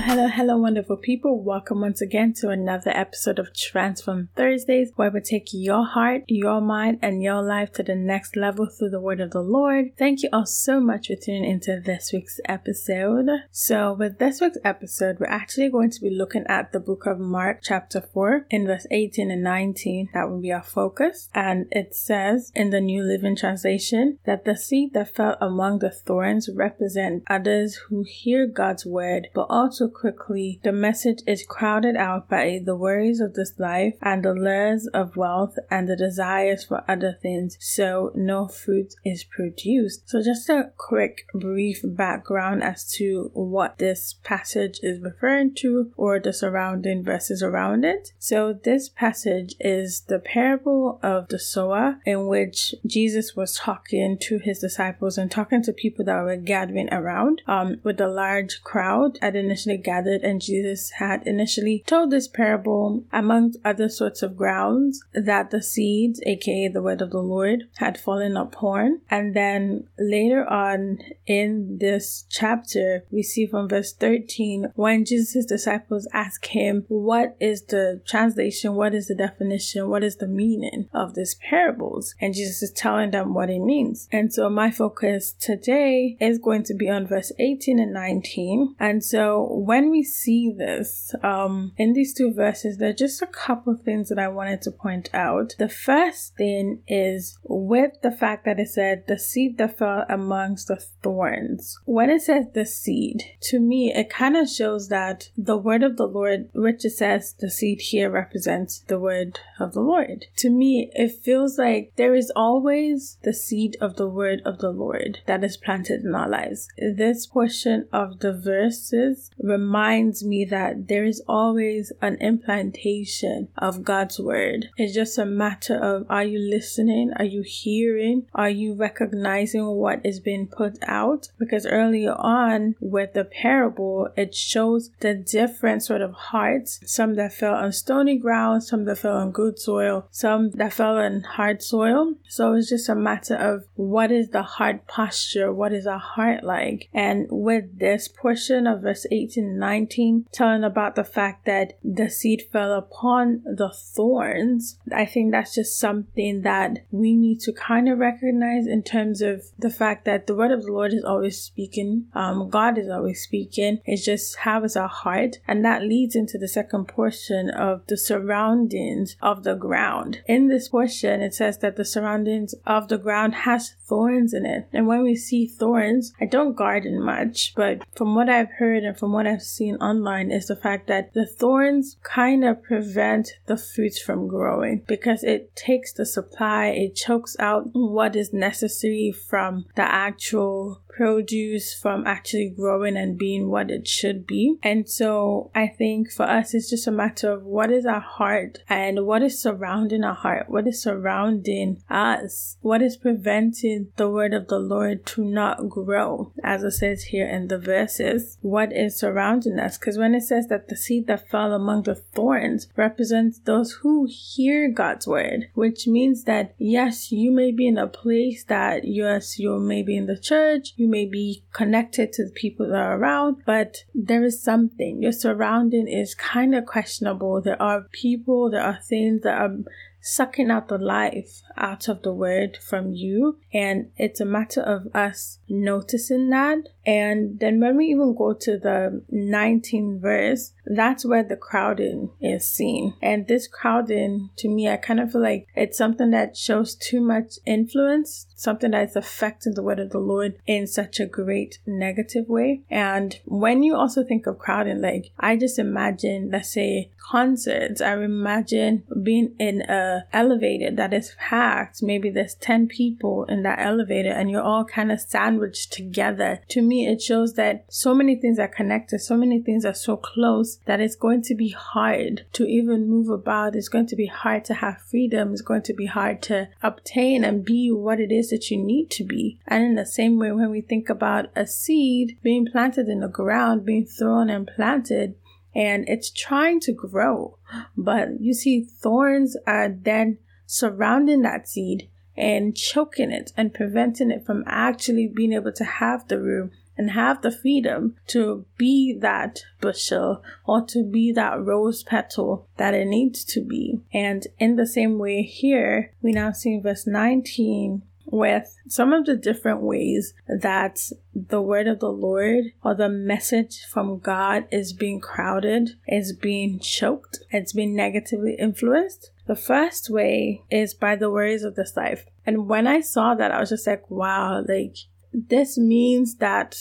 Hello, hello, wonderful people. Welcome once again to another episode of Transform Thursdays, where we take your heart, your mind, and your life to the next level through the word of the Lord. Thank you all so much for tuning into this week's episode. So, with this week's episode, we're actually going to be looking at the book of Mark, chapter 4, in verse 18 and 19. That will be our focus. And it says in the New Living Translation that the seed that fell among the thorns represent others who hear God's word, but also quickly the message is crowded out by the worries of this life and the lures of wealth and the desires for other things, so no fruit is produced. So, just a quick, brief background as to what this passage is referring to or the surrounding verses around it. So, this passage is the parable of the sower, in which Jesus was talking to his disciples and talking to people that were gathering around um, with a large crowd had gathered, and Jesus had initially told this parable, amongst other sorts of grounds, that the seeds, aka the word of the Lord, had fallen upon. And then later on in this chapter, we see from verse 13 when Jesus' disciples ask him, What is the translation? What is the definition? What is the meaning of these parables? And Jesus is telling them what it means. And so my focus today is going to be on verse 18 and 19. And so when we see this um, in these two verses, there are just a couple of things that I wanted to point out. The first thing is with the fact that it said the seed that fell amongst the thorns. When it says the seed, to me, it kind of shows that the word of the Lord, which it says the seed here represents the word of the Lord. To me, it feels like there is always the seed of the word of the Lord that is planted in our lives. This portion of the verses reminds me that there is always an implantation of God's word. It's just a matter of are you listening? Are you hearing? Are you recognizing what is being put out? Because earlier on with the parable, it shows the different sort of hearts some that fell on stony ground, some that fell on good soil, some that fell on hard soil. So it's just a matter of what is the heart posture? What is our heart like? And with this portion of verse 18 19, telling about the fact that the seed fell upon the thorns, I think that's just something that we need to kind of recognize in terms of the fact that the word of the Lord is always speaking. Um, God is always speaking. It's just how is our heart? And that leads into the second portion of the surroundings of the ground. In this portion, it says that the surroundings of the ground has thorns in it. And when we see thorns, I don't garden much, but from what I've heard and from what I've seen online is the fact that the thorns kind of prevent the fruits from growing because it takes the supply, it chokes out what is necessary from the actual produce from actually growing and being what it should be. And so I think for us, it's just a matter of what is our heart and what is surrounding our heart, what is surrounding us, what is preventing the word of the Lord to not grow, as it says here in the verses, what is surrounding us. Because when it says that the seed that fell among the thorns represents those who hear God's word, which means that yes, you may be in a place that yes, you may be in the church, you may be connected to the people that are around, but there is something. Your surrounding is kind of questionable. There are people, there are things that are sucking out the life out of the word from you. And it's a matter of us noticing that. And then when we even go to the 19th verse, that's where the crowding is seen. And this crowding, to me, I kind of feel like it's something that shows too much influence, something that's affecting the word of the Lord in such a great negative way. And when you also think of crowding, like I just imagine, let's say, concerts, I imagine being in a elevator that is packed. Maybe there's 10 people in that elevator and you're all kind of together. To me, it shows that so many things are connected, so many things are so close that it's going to be hard to even move about. It's going to be hard to have freedom. It's going to be hard to obtain and be what it is that you need to be. And in the same way, when we think about a seed being planted in the ground, being thrown and planted, and it's trying to grow, but you see thorns are then surrounding that seed and choking it and preventing it from actually being able to have the room and have the freedom to be that bushel or to be that rose petal that it needs to be. And in the same way here, we now see in verse 19 with some of the different ways that the word of the Lord or the message from God is being crowded, is being choked, it's being negatively influenced. The first way is by the worries of this life. And when I saw that, I was just like, wow, like this means that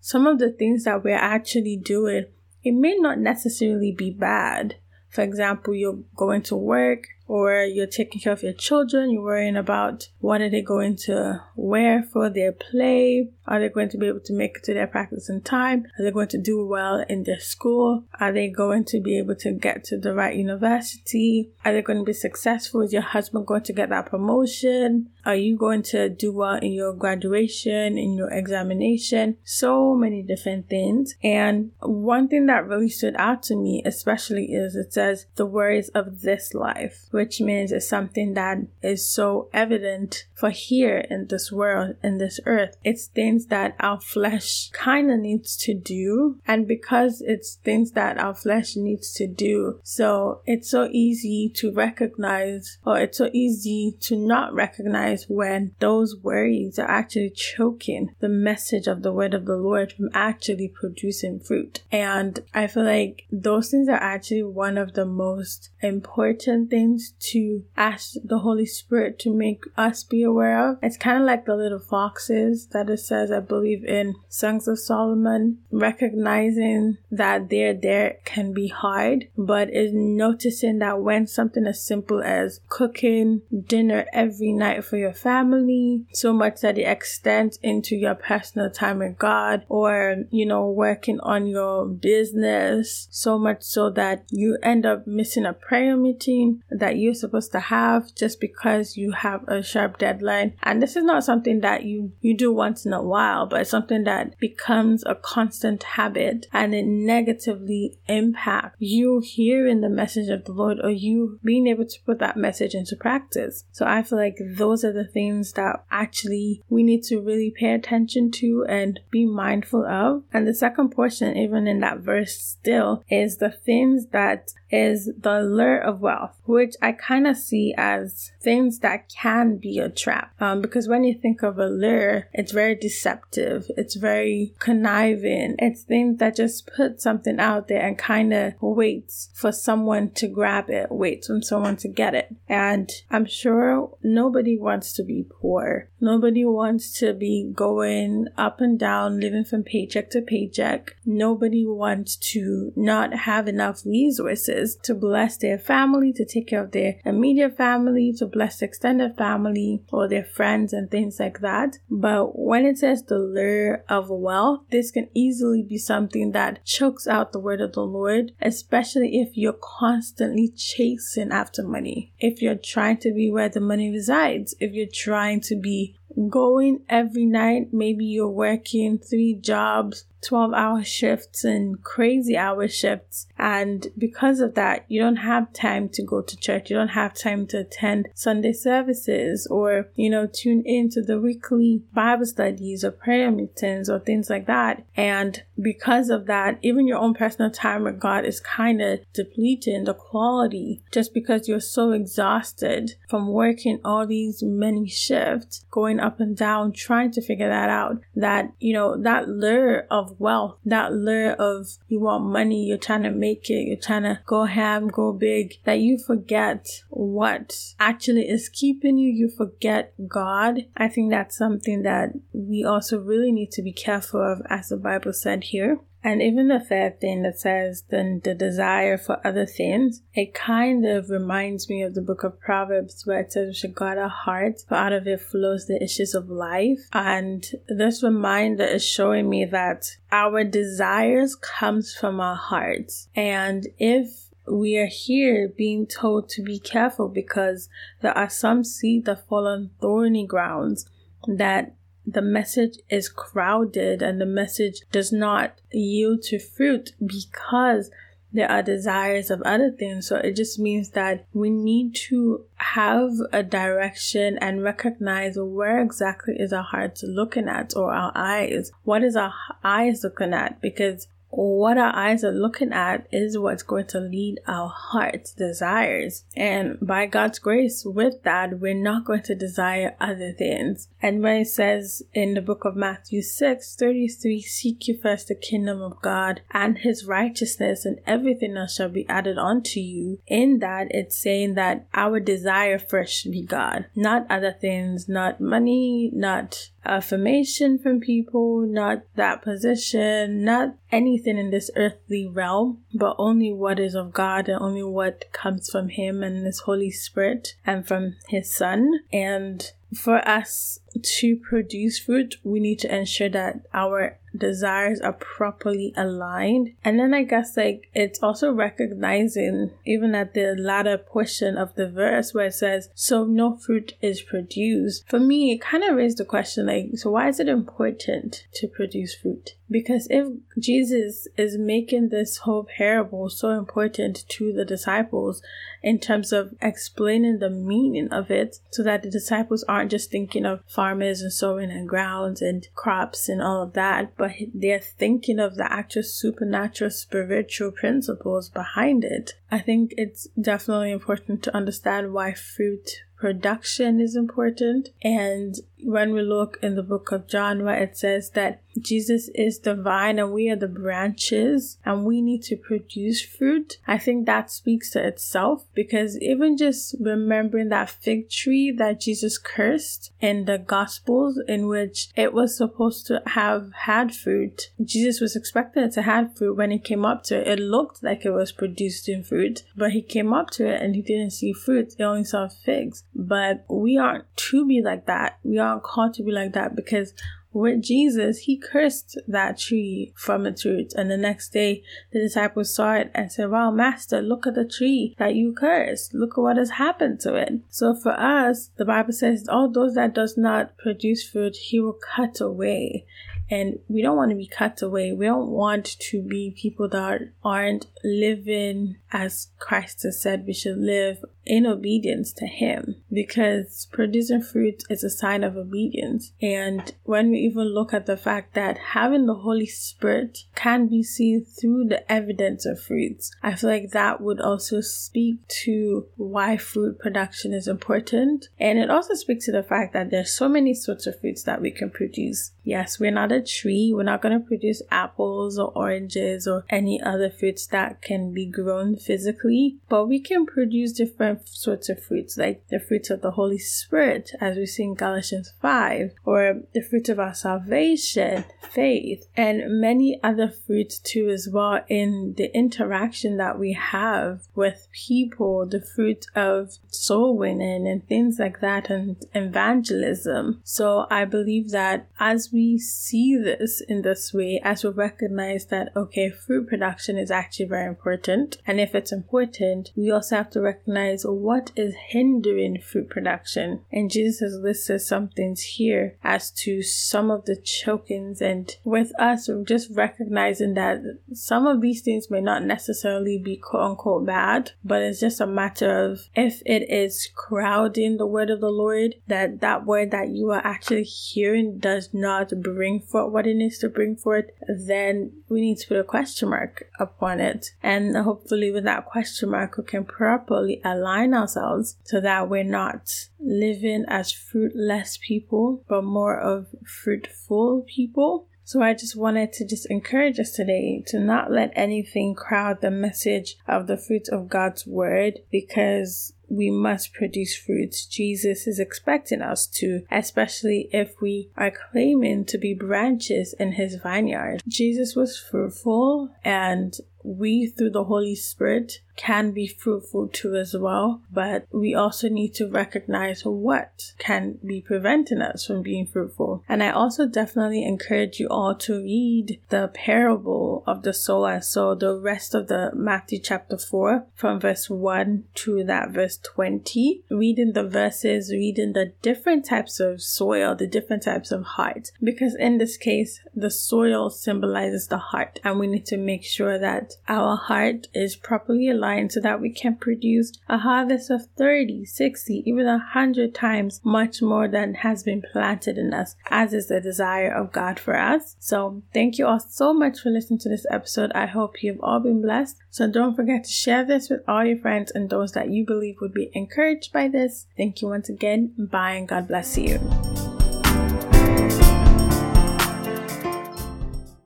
some of the things that we're actually doing, it may not necessarily be bad. For example, you're going to work, or you're taking care of your children, you're worrying about what are they going to wear for their play, are they going to be able to make it to their practice in time, are they going to do well in their school, are they going to be able to get to the right university, are they going to be successful, is your husband going to get that promotion, are you going to do well in your graduation, in your examination, so many different things. And one thing that really stood out to me, especially, is it says the worries of this life which means it's something that is so evident for here in this world, in this earth. It's things that our flesh kind of needs to do. And because it's things that our flesh needs to do, so it's so easy to recognize, or it's so easy to not recognize when those worries are actually choking the message of the word of the Lord from actually producing fruit. And I feel like those things are actually one of the most important things to ask the Holy Spirit to make us be aware of. It's kind of like the little foxes that it says, I believe, in Songs of Solomon, recognizing that they're there can be hard, but is noticing that when something as simple as cooking dinner every night for your family, so much that it extends into your personal time with God, or, you know, working on your business, so much so that you end up missing a prayer meeting that that you're supposed to have just because you have a sharp deadline. And this is not something that you, you do once in a while, but it's something that becomes a constant habit and it negatively impacts you hearing the message of the Lord or you being able to put that message into practice. So I feel like those are the things that actually we need to really pay attention to and be mindful of. And the second portion, even in that verse still, is the things that is the lure of wealth, which I kind of see as things that can be a trap. Um, because when you think of a lure, it's very deceptive, it's very conniving, it's things that just put something out there and kind of waits for someone to grab it, waits for someone to get it. And I'm sure nobody wants to be poor. Nobody wants to be going up and down, living from paycheck to paycheck. Nobody wants to not have enough resources to bless their family, to take care of their immediate family, to bless extended family or their friends and things like that. But when it says the lure of wealth, this can easily be something that chokes out the word of the Lord, especially if you're constantly chasing after money. If you're trying to be where the money resides, if you're trying to be going every night, maybe you're working three jobs 12 hour shifts and crazy hour shifts. And because of that, you don't have time to go to church. You don't have time to attend Sunday services or, you know, tune into the weekly Bible studies or prayer meetings or things like that. And because of that, even your own personal time with God is kind of depleting the quality just because you're so exhausted from working all these many shifts, going up and down, trying to figure that out. That, you know, that lure of wealth, that lure of you want money, you're trying to make it, you're trying to go ham, go big, that you forget what actually is keeping you, you forget God. I think that's something that we also really need to be careful of, as the Bible said here. And even the third thing that says then the desire for other things, it kind of reminds me of the book of Proverbs where it says we should guard our hearts, for out of it flows the issues of life. And this reminder is showing me that our desires comes from our hearts. And if we are here being told to be careful because there are some seeds that fall on thorny grounds that the message is crowded and the message does not yield to fruit because there are desires of other things. So it just means that we need to have a direction and recognize where exactly is our heart looking at or our eyes. What is our eyes looking at? Because what our eyes are looking at is what's going to lead our heart's desires. And by God's grace, with that, we're not going to desire other things. And when it says in the book of Matthew 6 33, seek you first the kingdom of God and his righteousness, and everything else shall be added unto you. In that, it's saying that our desire first should be God, not other things, not money, not affirmation from people, not that position, not anything in this earthly realm, but only what is of God and only what comes from Him and His Holy Spirit and from His Son. And for us to produce fruit, we need to ensure that our desires are properly aligned. And then I guess like it's also recognizing even at the latter portion of the verse where it says, So no fruit is produced. For me, it kind of raised the question like, so why is it important to produce fruit? Because if Jesus is making this whole parable so important to the disciples in terms of explaining the meaning of it so that the disciples aren't just thinking of farmers and sowing and grounds and crops and all of that, but they're thinking of the actual supernatural spiritual principles behind it. I think it's definitely important to understand why fruit production is important. And when we look in the book of John, where it says that Jesus is the vine and we are the branches and we need to produce fruit, I think that speaks to itself because even just remembering that fig tree that Jesus cursed in the Gospels, in which it was supposed to have had fruit, Jesus was expecting it to have fruit when he came up to it. It looked like it was producing fruit, but he came up to it and he didn't see fruit, he only saw figs. But we aren't to be like that. We aren't called to be like that because with Jesus, he cursed that tree from its roots. And the next day, the disciples saw it and said, Wow, Master, look at the tree that you cursed. Look at what has happened to it. So for us, the Bible says, All those that does not produce fruit, he will cut away. And we don't want to be cut away. We don't want to be people that aren't living as Christ has said we should live in obedience to Him because producing fruit is a sign of obedience. And when we even look at the fact that having the Holy Spirit can be seen through the evidence of fruits, I feel like that would also speak to why fruit production is important. And it also speaks to the fact that there's so many sorts of fruits that we can produce. Yes, we're not a tree. We're not going to produce apples or oranges or any other fruits that can be grown physically, but we can produce different sorts of fruits, like the fruits of the Holy Spirit, as we see in Galatians 5, or the fruit of our salvation, faith, and many other fruits too, as well, in the interaction that we have with people, the fruit of soul winning and things like that, and evangelism. So I believe that as we see this in this way, as we recognize that, okay, fruit production is actually very important. And if it's important, we also have to recognize what is hindering fruit production. And Jesus has listed some things here as to some of the chokings. And with us, just recognizing that some of these things may not necessarily be quote unquote bad, but it's just a matter of if it is crowding the word of the Lord, that that word that you are actually hearing does not bring forth what it needs to bring forth, then we need to put a question mark upon it. And hopefully, with that question mark, we can properly align ourselves so that we're not living as fruitless people, but more of fruitful people. So I just wanted to just encourage us today to not let anything crowd the message of the fruit of God's word because we must produce fruits. Jesus is expecting us to, especially if we are claiming to be branches in his vineyard. Jesus was fruitful and we, through the Holy Spirit, can be fruitful too as well, but we also need to recognize what can be preventing us from being fruitful. And I also definitely encourage you all to read the parable of the sower. So the rest of the Matthew chapter 4 from verse 1 to that verse 20, reading the verses, reading the different types of soil, the different types of heart. Because in this case, the soil symbolizes the heart, and we need to make sure that our heart is properly aligned so that we can produce a harvest of 30, 60, even 100 times much more than has been planted in us, as is the desire of God for us. So, thank you all so much for listening to this episode. I hope you've all been blessed. So, don't forget to share this with all your friends and those that you believe would be encouraged by this. Thank you once again. Bye and God bless you.